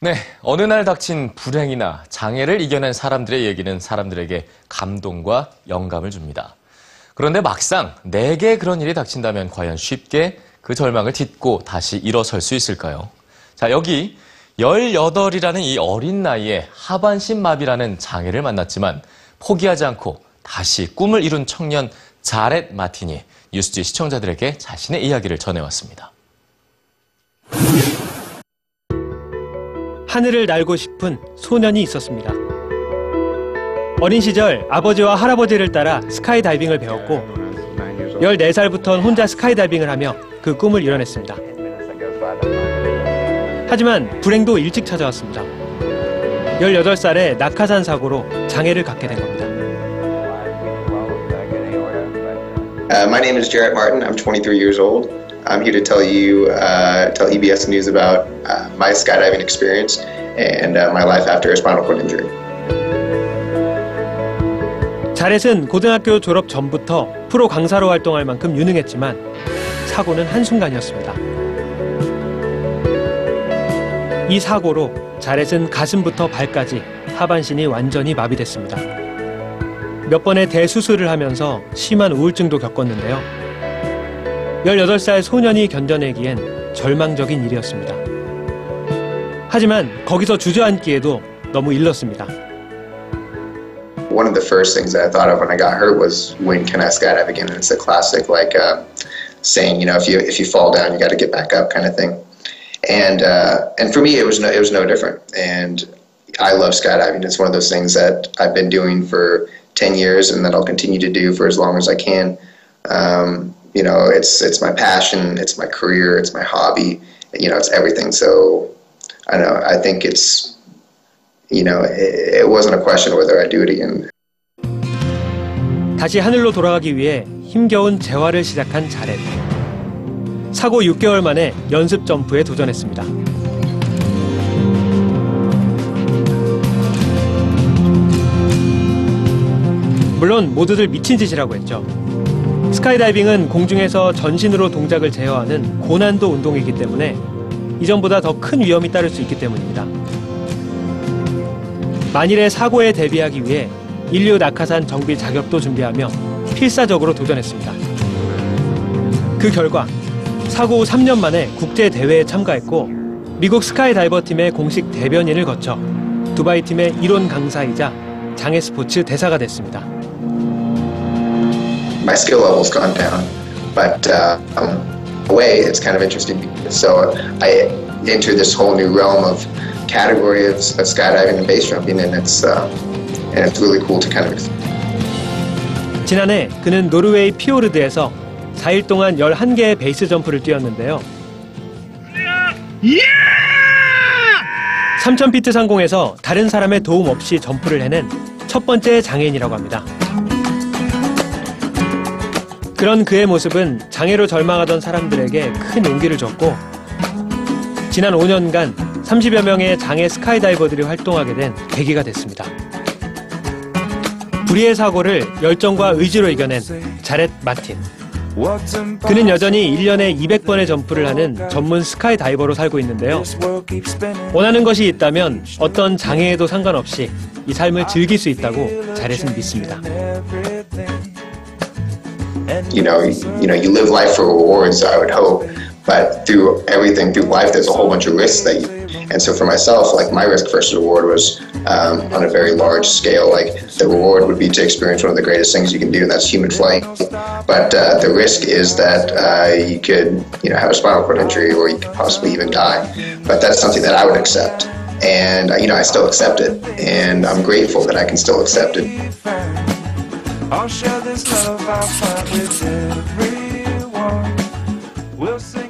네, 어느 날 닥친 불행이나 장애를 이겨낸 사람들의 얘기는 사람들에게 감동과 영감을 줍니다. 그런데 막상 내게 그런 일이 닥친다면 과연 쉽게 그 절망을 딛고 다시 일어설 수 있을까요? 자, 여기 18이라는 이 어린 나이에 하반신 마비라는 장애를 만났지만 포기하지 않고 다시 꿈을 이룬 청년 자렛 마틴이 뉴스지 시청자들에게 자신의 이야기를 전해왔습니다. 하늘을 날고 싶은 소년이 있었습니다. 어린 시절 아버지와 할아버지를 따라 스카이다이빙을 배웠고 14살부터는 혼자 스카이다이빙을 하며 그 꿈을 이뤄냈습니다. 하지만 불행도 일찍 찾아왔습니다. 18살에 낙하산 사고로 장애를 갖게 된 겁니다. Uh, my name is Jarrett Martin. I'm 23 years old. I'm here to tell you, uh, tell EBS News about uh, my skydiving experience and uh, my life after a spinal cord injury. 자렛은 고등학교 졸업 전부터 프로 강사로 활동할 만큼 유능했지만 사고는 한순간이었습니다. 이 사고로 자렛은 가슴부터 발까지 하반신이 완전히 마비됐습니다. 몇 번의 대수술을 하면서 심한 우울증도 겪었는데요. 18살 소년이 견뎌내기엔 절망적인 일이었습니다. 하지만 거기서 주저앉기에도 너무 일렀습니다. One of the first things that I thought of when I got hurt was when can I skydive again? And it's a classic, like uh, saying, you know, if you if you fall down, you got to get back up, kind of thing. And uh, and for me, it was no it was no different. And I love skydiving. It's one of those things that I've been doing for ten years, and that I'll continue to do for as long as I can. Um, you know, it's it's my passion, it's my career, it's my hobby. You know, it's everything. So I know I think it's you know it, it wasn't a question whether I do it again. 다시 하늘로 돌아가기 위해 힘겨운 재활을 시작한 자렛. 사고 6개월 만에 연습 점프에 도전했습니다. 물론 모두들 미친 짓이라고 했죠. 스카이다이빙은 공중에서 전신으로 동작을 제어하는 고난도 운동이기 때문에 이전보다 더 큰 위험이 따를 수 있기 때문입니다. 만일의 사고에 대비하기 위해 인류 낙하산 정비 자격도 준비하며 필사적으로 도전했습니다. 그 결과 사고 후 3년 만에 국제 대회에 참가했고 미국 스카이다이버 팀의 공식 대변인을 거쳐 두바이 팀의 이론 강사이자 장애 스포츠 대사가 됐습니다. My skill level's gone down. But uh, um, way, it's kind of interesting. So I entered this whole new realm of category of, of skydiving and base jumping, and it's uh, and it's really cool to kind of. 지난해 그는 노르웨이 피오르드에서 4일 동안 11개의 베이스 점프를 뛰었는데요. 3000피트 상공에서 다른 사람의 도움 없이 점프를 해낸 첫 번째 장애인이라고 합니다. 그런 그의 모습은 장애로 절망하던 사람들에게 큰 용기를 줬고 지난 5년간 30여 명의 장애 스카이다이버들이 활동하게 된 계기가 됐습니다. 불의의 사고를 열정과 의지로 이겨낸 자렛 마틴. 그는 여전히 1년에 200번의 점프를 하는 전문 스카이다이버로 살고 있는데요. 원하는 것이 있다면 어떤 장애에도 상관없이 이 삶을 즐길 수 있다고 자렛은 믿습니다. You know, you know, you live life for rewards. I would hope, but through everything, through life, there's a whole bunch of risks that you. And so for myself, like my risk versus reward was um, on a very large scale. Like the reward would be to experience one of the greatest things you can do, and that's human flight. But uh, the risk is that uh, you could, you know, have a spinal cord injury, or you could possibly even die. But that's something that I would accept, and uh, you know, I still accept it, and I'm grateful that I can still accept it. I'll share this love I find with everyone. We'll see.